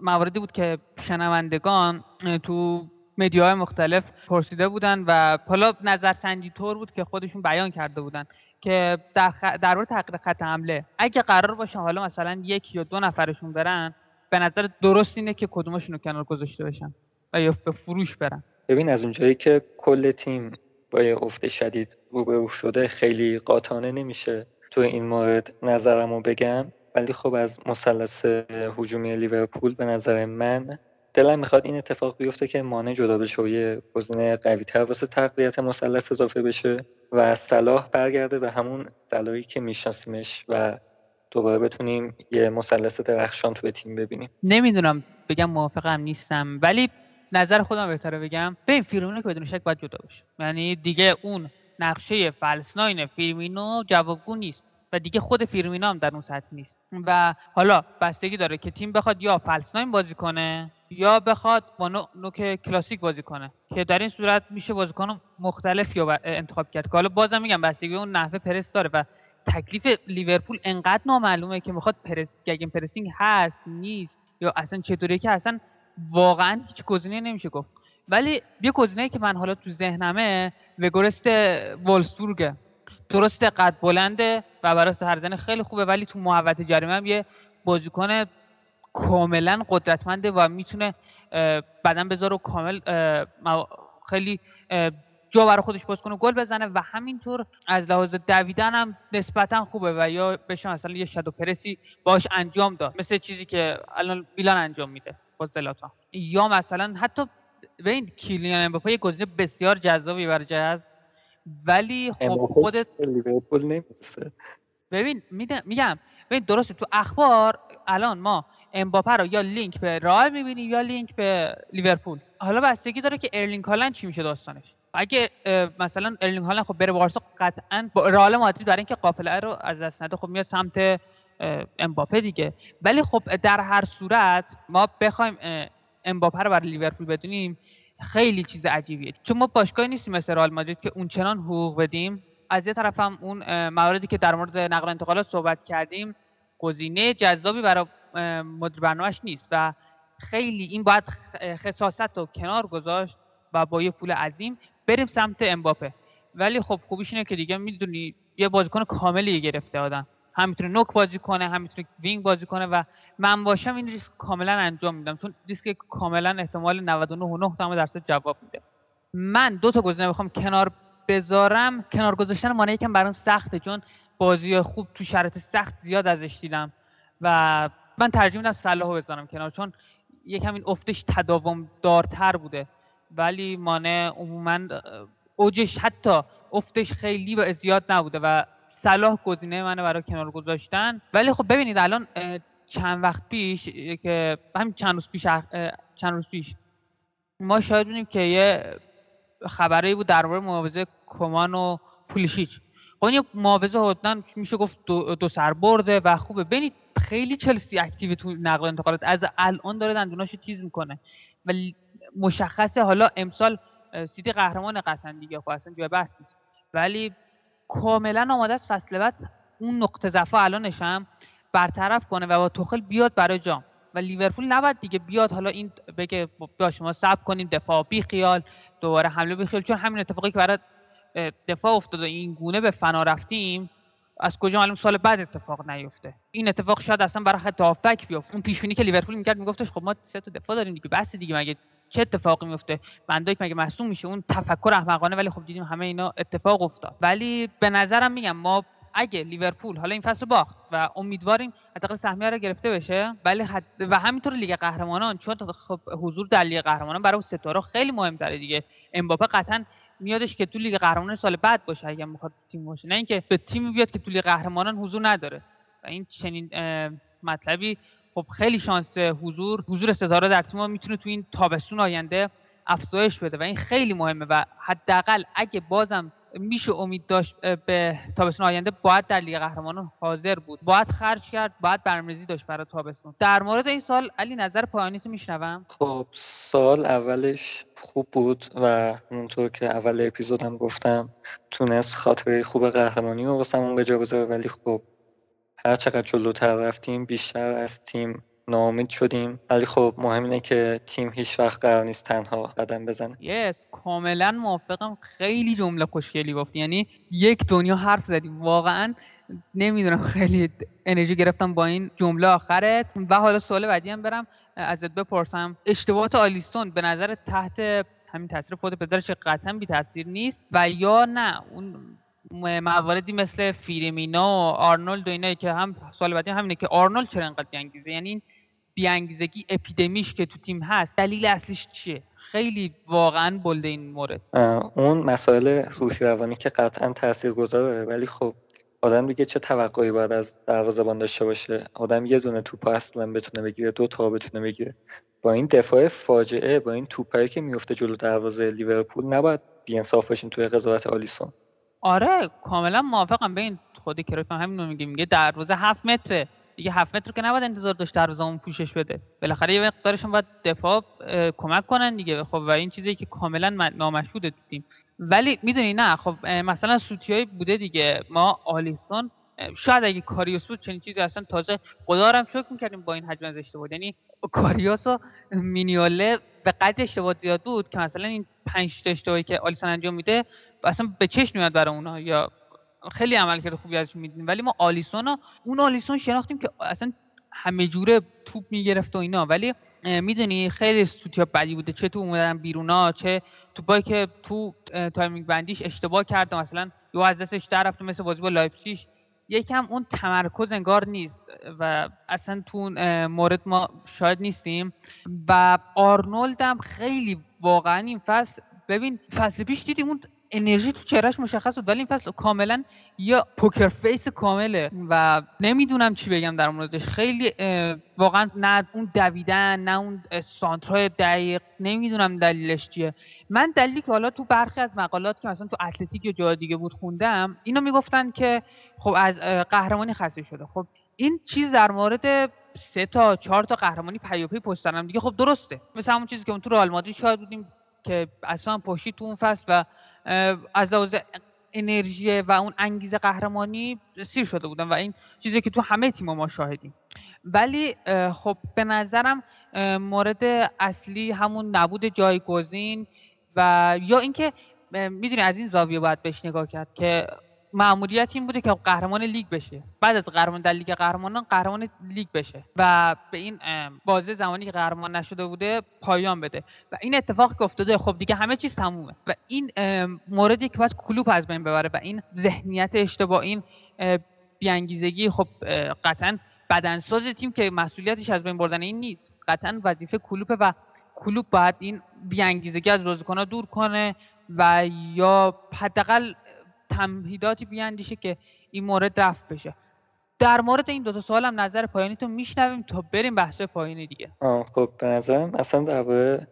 مواردی بود که شنوندگان تو مدیاهای مختلف پرسیده بودن و حالا نظرسنجی طور بود که خودشون بیان کرده بودن که در خ... در مورد تغییر خط حمله اگه قرار باشه حالا مثلا یک یا دو نفرشون برن به نظر درست اینه که کدومشون رو کنار گذاشته بشن و یا به فروش برن. ببین از اونجایی که کل تیم با یه افت شدید روبرو شده خیلی قاطعانه نمیشه. تو این مورد نظرمو بگم. ولی خب از مثلث هجومی لیورپول به نظر من دلم می‌خواد این اتفاق بیفته که مانع جدا بشه و یه گزینه قوی تر واسه تقویت مثلث اضافه بشه و صلاح برگرده به همون صلاحی که میشناسیمش و دوباره بتونیم یه مثلث درخشان تو تیم ببینیم. نمی‌دونم بگم موافقم نیستم. ولی نظر خودم بهتره بگم. ببین فیرمینو که بدون شک باید جدا بشه. یعنی دیگه اون نقشه فلسناین فیرمینو جوابگو نیست و دیگه خود فیرمینو هم در اون سطح نیست. و حالا بستگی داره که تیم بخواد یا false nine بازی کنه یا بخواد با نوع نوک کلاسیک بازی کنه. که در این صورت میشه بازیکن مختلف یا انتخاب کرد. که حالا بازم میگم بستگی اون نحوه پرس داره و تکلیف لیورپول انقدر نامعلومه که می‌خواد پرس gegenpressing هست نیست یا اصلا چطوریه که اصلا واقعا هیچ گزینه نمیشه گفت. ولی یه گزینه که من حالا تو ذهنمه وگورست وولسبورگه درست قد بلنده و برای سرزن خیلی خوبه ولی تو محوطه جریمه هم یه بازیکن کاملا قدرتمنده و می‌تونه بدن بذاره و کامل خیلی جا برای خودش باز کنه گل بزنه و همینطور از لحاظ دویدن هم نسبتا خوبه و یا بشه مثلا یه شادو پرسی باش انجام داد. مثل چیزی که الان میلان انجام میده با زلاتان. یا مثلا حتی ببین کیلیان امباپه یه گزینه بسیار جذابی برای جذب ولی خب خودت به لیورپول نمی‌رسه ببین میگم. ببین درسته تو اخبار الان ما امباپه رو یا لینک به رئال می‌بینیم یا لینک به لیورپول. حالا بستگی داره که ارلینگ هالند چی میشه داستانش. اگه مثلا ارلینگ هالند خب بره بارسا قطعا با رئال مادرید برای اینکه قافله رو از دست نده خب میاد سمت امباپه دیگه. ولی خب در هر صورت ما بخوایم امباپه رو برای لیورپول بدونیم خیلی چیز عجیبیه. چون ما باشگاهی نیستیم مثل رئال مادرید که اون چنان حقوق بدیم. از یه طرف هم اون مواردی که در مورد نقل و انتقالات صحبت کردیم گزینه جذابی برای مدیر برنامهش نیست و خیلی این باید خصاصت رو کنار گذاشت و با یه پول عظیم بریم سمت امباپه. ولی خب خوبیش اینه که دیگه می‌دونی یه بازیکن کاملی گرفته آدم. هم می‌تونه نوک بازی کنه هم می‌تونه وینگ بازی کنه و من باشم این ریسک کاملا انجام میدم. چون ریسک کاملا احتمال 99.9 درصد جواب میده. من دو تا گزینه بخوام کنار بذارم. کنار گذاشتن مانع یکم برام سخته چون بازی خوب تو شرایط سخت زیاد ازش دیدم و من ترجیح میدم صلاحو بذارم کنار چون یکم این افتش تداوم دارتر بوده. ولی مانع عموما اوجش حتی افتش خیلی و زیاد نبوده و صلاح گزینه منه برای کنار گذاشتن. ولی خب ببینید الان چند وقت پیش که همین چند روز پیش چند روز پیش ما شاهد بودیم که یه خبری بود در مورد معاوضه کمان و پولیشیچ. خب این معاوضه حتما میشه گفت دو, دو سر برده و خوبه. ببینید خیلی چلسی اکتیو تو نقل انتقالات از الان داره دندوناشو تیز می‌کنه. و ل- مشخصه. حالا امسال سیتی قهرمان قطعا دیگه اصلا جای بحث نیست. ولی کاملا آماده است فصل بعد اون نقطه ضعف الانش هم برطرف کنه و با توخل بیاد برای جام. و لیورپول نباید دیگه بیاد حالا این بگه با شما صبر کنیم دفاع بی خیال دوباره حمله بی خیال. چون همین اتفاقی که برای دفاع افتاد و این گونه به فنا رفتیم از کجا معلوم سال بعد اتفاق نیفته. این اتفاق شاید اصلا برای خط هافبک بیفته. اون پیش که لیورپول می‌کرد میگفتش خب ما سه تا دفاع داریم دیگه بس دیگه مگه چه اتفاقی میفته؟ فن‌دایک مگه مصدوم میشه؟ اون تفکر احمقانه ولی خب دیدیم همه اینا اتفاق افتاد. ولی به نظرم میگم ما اگه لیورپول حالا این فصل باخت و امیدواریم حداقل سهمیه رو گرفته بشه ولی حد و همینطور لیگ قهرمانان چون خب حضور در لیگ قهرمانان برای ستاره خیلی مهمتره دیگه. امباپه قطعا میادش که تو لیگ قهرمانان سال بعد باشه اگه می‌خواد تیم باشه. نه اینکه به تیمی بیاد که تو لیگ قهرمانان حضور نداره. و این چنین مطلبی خب خیلی شانس حضور حضور ستاره در تیم می‌تونه تو این تابستون آینده افزایش بده و این خیلی مهمه و حداقل اگه بازم میشه امید داشت به تابستون آینده باید در لیگ قهرمانان حاضر بود. باید خرج کرد باید برنامه‌ریزی داشت برای تابستون. در مورد این سال علی نظر پایانی تو میشنوم؟ خب سال اولش خوب بود و اونطور که اول اپیزودم گفتم تونست خاطره خوب قهرمانی رو واسمون به جا بذاره ولی خب هر چقدر جلوتر رفتیم بیشتر از تیم ناامید شدیم. ولی خب مهم اینه که تیم هیچ وقت قرار نیست تنها قدم بزنه. یس کاملا موافقم. خیلی جمله خوشگلی گفتی. یعنی یک دنیا حرف زدیم. واقعا نمی‌دونم خیلی انرژی گرفتم با این جمله آخرت. و حالا سوال بعدی هم برم. ازت بپرسم. اشتباهات آلیستون به نظر تحت همین تاثیر خود پدرش قطعا بی تاثیر نیست؟ و یا نه؟ اون مواردی مثل فیرمینا و آرنولد و اینایی که هم سال بعدی همینه که آرنولد چرا انقدر بیانگیزه؟ یعنی این بیانگیزگی اپیدمیش که تو تیم هست دلیل اصلیش چیه؟ خیلی واقعا بلده این مورد. اون مسائل روحی روانی که قطعا تاثیر گذاره ولی خب آدم دیگه چه توقعی باید از دروازه‌بان داشته باشه؟ آدم یه دونه توپ اصلا بتونه بگیره دو تا بتونه بگیره. با این دفاع فاجعه با این توپایی که میفته جلو دروازه لیورپول نباید بیانصاف باشین توی قضاوت آلیسون. آره کاملا موافقم. به این خودی که همین رو میگه میگه دروازه هفت متره. دیگه هفت متر که نباید انتظار داشت دروازه‌مون پوشش بده. بالاخره یه مقدارشون باید دفاع کمک کنن دیگه. خب و این چیزی که کاملا نامشهوده تو ولی می‌دونی نه خب مثلا سوتیای بوده دیگه. ما آلیسون شاید اگه کاریوس بود چنین چیزی اصلا تازه خدا هم شکر می‌کردیم با این حجم از اشتباه یعنی کاریوس و مینیوله به قدر اشتباه زیاد بود که مثلا این پنج تا اشتباهی که آلیسون انجام میده اصلا به چشم میاد برای اونها یا خیلی عملکرد خوبی ازش می‌دیدیم ولی ما آلیسون اون آلیسون شناختیم که اصلا همه جوره توپ می‌گرفت و اینا. ولی می‌دونی خیلی سوتیا بدی بوده. چه تو اومدن بیرونا چه تو که تو timing بندیش اشتباه کرده مثلا یو از دستش در رفته مثل بازی با لایپزیگش یکم اون تمرکز انگار نیست و اصلا تو مورد ما شاید نیستیم. و آرنولد هم خیلی واقعا این فصل ببین فصل پیش دیدیم اون انرژی تو چهرهش مشخص بود ولی این فصل کاملا یا poker face کامله و نمی‌دونم چی بگم در موردش. خیلی واقعا نه اون دویدن نه اون سانترهای دقیق نمی‌دونم دلیلش چیه. من دلیلی که حالا تو برخی از مقالات که مثلا تو Athletic یا جای دیگه بود خوندم اینو می‌گفتن که خب از قهرمانی خسته شده. خب این چیز در مورد سه تا چهار تا قهرمانی پیاپی پشت دیگه. خب درسته. مثل همون چیزی که اون تو رئال مادرید شاهد بودیم که اصلا پشتی تو اون فصل و از لحاظ انرژی و اون انگیزه قهرمانی سیر شده بودن و این چیزی که تو همه تیم ما شاهدیم. ولی خب به نظرم مورد اصلی همون نبود جایگزین و یا اینکه می‌دونی از این زاویه باید بهش نگاه کرد که معمولیت این بوده که قهرمان لیگ بشه. بعد از قهرمان در لیگ قهرمانان قهرمان لیگ بشه. و به این بازه زمانی که قهرمان نشده بوده پایان بده. و این اتفاق که افتاده خب دیگه همه چیز تمومه. و این موردی که باید کلوب از بین ببره و این ذهنیت اشتباه این بیانگیزگی خب قطعا بدنساز تیم که مسئولیتش از بین بردن این نیست. قطعا وظیفه کلوب و کلوب باید این بیانگیزگی از بازیکن‌ها دور کنه و یا حداقل تمهیداتی بیاندیشه که این مورد رفت بشه. در مورد این دو تا سوال هم نظر پایانی تو میشنویم تا بریم بحث پایانی دیگه. آه خب به نظرم اصلا درباره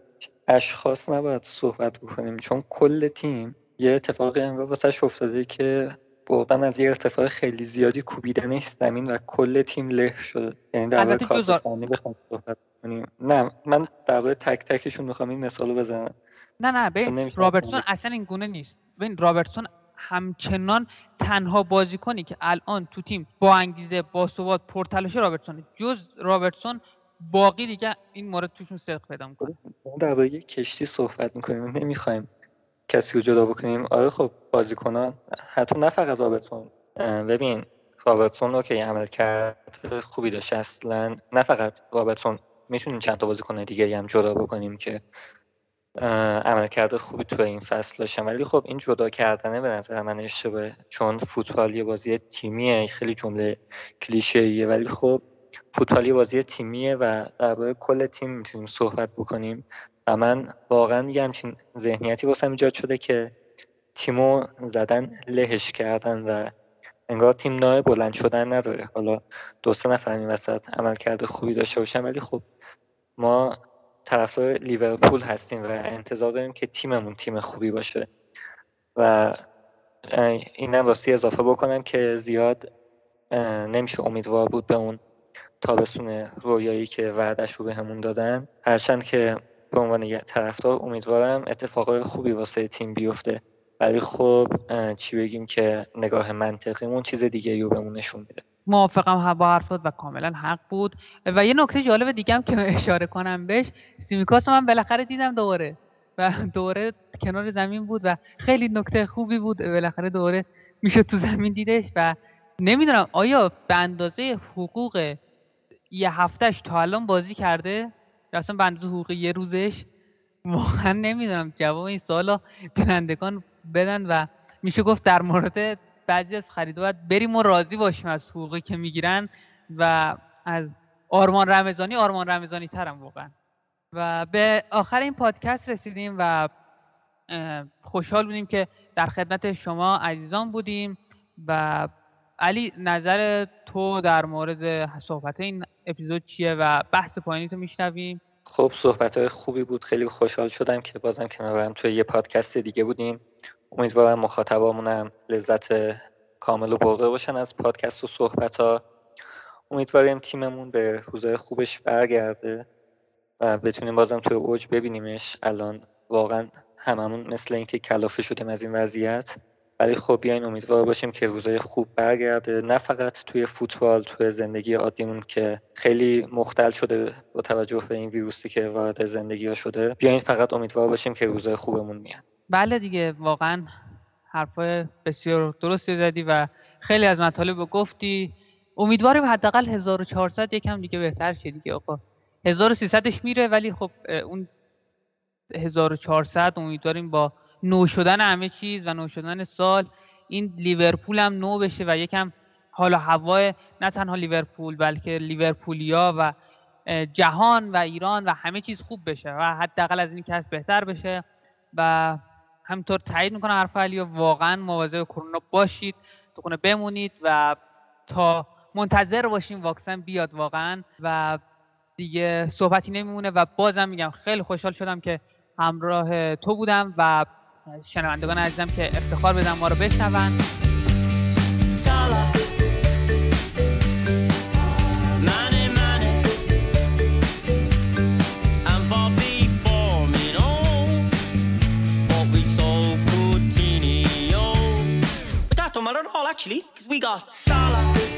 اشخاص نباید صحبت بکنیم چون کل تیم یه اتفاقی انگار واسش افتاده که بردن از یه ارتفاع خیلی زیادی کوبیدن زمین و کل تیم له شده. یعنی در مورد بخوام صحبت کنیم. نه من در تک تکشون می‌خوام این مثالو بزنم. نه نه ببین رابرتسون اصلا این گونه نیست. ببین رابرتسون همچنان تنها بازیکنی که الان تو تیم با انگیزه با ثبات پرتلاش رابرتسون جز رابرتسون باقی دیگه این مورد توشون صدق پیدا می‌کنه. درباره یک کشتی صحبت می‌کنیم. نمی‌خوایم کسی رو جدا بکنیم. آره خب بازیکنان حتی نه فقط رابرتسون. ببین رابرتسون رو که عمل کرد خوبی داشت. اصلا نه فقط رابرتسون. می‌تونیم چند تا بازیکن دیگه هم جدا بکنیم که عملکرد خوبی تو این فصل داشتن ولی خب این جدا کردنه به نظر من اشتباهه چون فوتبال یه بازی تیمیه خیلی جمله کلیشه‌ایه. ولی خب فوتبال یه بازی تیمیه و درباره کل تیم می‌تونیم صحبت بکنیم. و من واقعا یه همچین ذهنیتی واسم ایجاد شده که تیمو زدن لهش کردن و انگار تیم نای بلند شدن نداره. حالا دو سه نفر این وسط عملکرد خوبی داشته باشن ولی خب ما طرفدار لیورپول هستیم و انتظار داریم که تیممون تیم خوبی باشه. و اینم راستی اضافه بکنم که زیاد نمیشه امیدوار بود به اون تابستون رویایی که وعدش رو بهمون دادن. هرچند که به عنوان یه طرفدار امیدوارم اتفاقای خوبی واسه تیم بیفته. ولی خب چی بگیم که نگاه منطقیمون چیز دیگه رو بهمون نشون میده. موافقم با حرفات و کاملا حق بود. و یه نکته جالب دیگه هم که [LAUGHS] اشاره کنم بهش سیمیکاس من بالاخره دیدم دوباره. و [LAUGHS] دوره کنار زمین بود و خیلی نکته خوبی بود. بالاخره دوباره می‌شد تو زمین دیدش و نمی‌دونم آیا به اندازه حقوق یه هفتهش تا الان بازی کرده؟ یا اصلا به اندازه حقوق یه روزش؟ واقعا نمی‌دونم. جواب این سوالا بینندگان بدن و میشه گفت در مورد بعضی از خریدها باید بریم و راضی باشیم از حقوقی که می‌گیرن و از آرمان رمضانی آرمان رمضانی ترم واقعا. و به آخر این پادکست رسیدیم و خوشحال بودیم که در خدمت شما عزیزان بودیم و علی نظر تو در مورد صحبت این اپیزود چیه و بحث پایینی تو میشنویم؟ خب صحبت های خوبی بود. خیلی خوشحال شدم که بازم کنارم توی یه پادکست دیگه بودیم. امیدوارم مخاطبامونم لذت کامل و برده باشن از پادکست و صحبت ها امیدواریم تیممون به روزای خوبش برگرده و بتونیم بازم توی اوج ببینیمش. الان واقعا هممون مثل اینکه کلافه شدیم از این وضعیت. ولی خب بیاین امیدوار باشیم که روزای خوب برگرده. نه فقط توی فوتبال توی زندگی عادیمون که خیلی مختل شده با توجه به این ویروسی که وارد زندگی ها شده. بیاین فقط امیدوار باشیم که روزای خوبمون میاد. بله دیگه واقعا حرفای بسیار درستی زدی و خیلی از مطالب گفتی. امیدواریم حداقل 1400 یکم دیگه بهتر شه دیگه آقا. 1300ش میره ولی خب اون 1400 امیدواریم با نو شدن همه چیز و نو شدن سال این لیورپول هم نو بشه و یکم حال و هوای نه تنها لیورپول بلکه لیورپولیا و جهان و ایران و همه چیز خوب بشه و حداقل از این کس بهتر بشه و همینطور تایید می‌کنم حرف علی واقعا مواظب کرونا باشید تو خونه بمونید و تا منتظر باشیم واکسن بیاد واقعا. و دیگه صحبتی نمیمونه و بازم میگم خیلی خوشحال شدم که همراه تو بودم و شنوندگان عزیزم که افتخار بدم ما رو بشنون. similar at all, actually, because we got Salah.